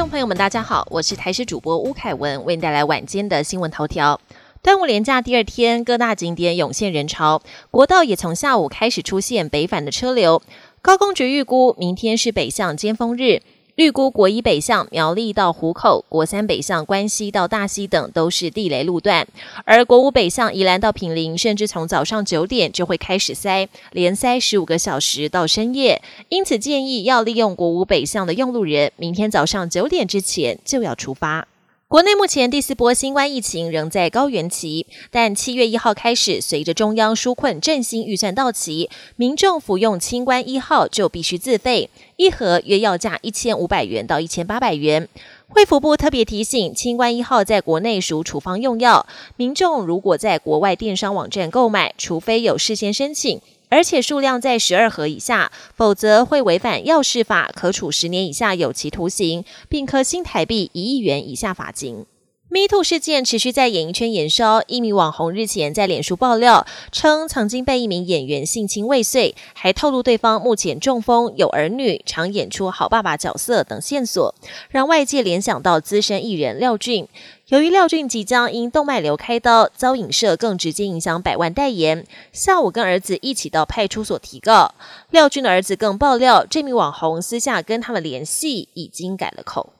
众朋友们，大家好，我是台视主播吴凯文，为您带来晚间的新闻头条。端午连假第二天，各大景点涌现人潮，国道也从下午开始出现北返的车流。高公局预估，明天是北向尖峰日。预估国一北向苗栗到湖口，国三北向关西到大溪等都是地雷路段，而国五北向宜兰到平陵，甚至从早上九点就会开始塞，连塞十五个小时到深夜。因此建议要利用国五北向的用路人，明天早上九点之前就要出发。国内目前第四波新冠疫情仍在高原期，但七月一号开始，随着中央纾困振兴预算到期，民众服用清关一号就必须自费，一盒约要价一千五百元到一千八百元。卫福部特别提醒，清关一号在国内属处方用药，民众如果在国外电商网站购买，除非有事先申请。而且数量在十二盒以下，否则会违反药事法，可处十年以下有期徒刑，并科新台币一亿元以下罚金。Me Too 事件持续在演艺圈延烧，一名网红日前在脸书爆料称，曾经被一名演员性侵未遂，还透露对方目前中风、有儿女、常演出好爸爸角色等线索，让外界联想到资深艺人廖俊。由于廖俊即将因动脉瘤开刀遭影射，更直接影响百万代言。下午跟儿子一起到派出所提告。廖俊的儿子更爆料，这名网红私下跟他们联系，已经改了口。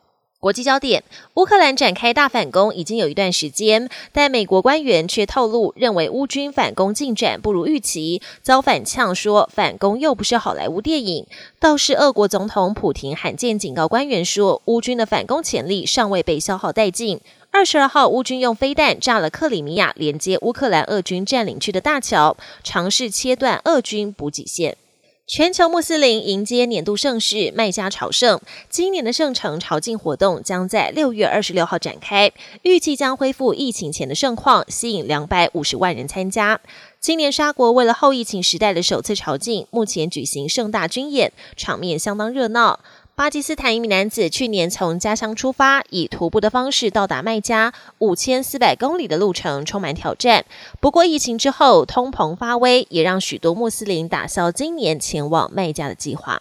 国际焦点：乌克兰展开大反攻已经有一段时间，但美国官员却透露，认为乌军反攻进展不如预期，遭反呛说反攻又不是好莱坞电影。倒是俄国总统普廷罕见警告官员说，乌军的反攻潜力尚未被消耗殆尽。二十二号，乌军用飞弹炸了克里米亚连接乌克兰俄军占领区的大桥，尝试切断俄军补给线。全球穆斯林迎接年度盛事麦加朝圣，今年的圣城朝觐活动将在六月二十六号展开，预计将恢复疫情前的盛况，吸引两百五十万人参加。今年沙国为了后疫情时代的首次朝觐，目前举行盛大军演，场面相当热闹。巴基斯坦一名男子去年从家乡出发，以徒步的方式到达麦加，五千四百公里的路程充满挑战。不过疫情之后，通膨发威，也让许多穆斯林打消今年前往麦加的计划。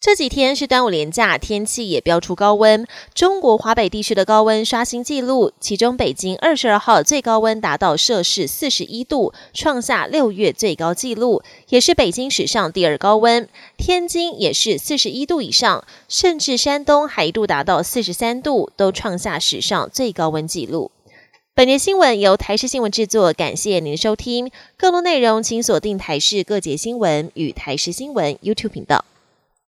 这几天是端午连假，天气也飙出高温。中国华北地区的高温刷新纪录，其中北京二十二号最高温达到摄氏四十一度，创下六月最高纪录，也是北京史上第二高温。天津也是四十一度以上，甚至山东还一度达到四十三度，都创下史上最高温纪录。本节新闻由台视新闻制作，感谢您的收听。更多内容请锁定台视各节新闻与台视新闻 YouTube 频道。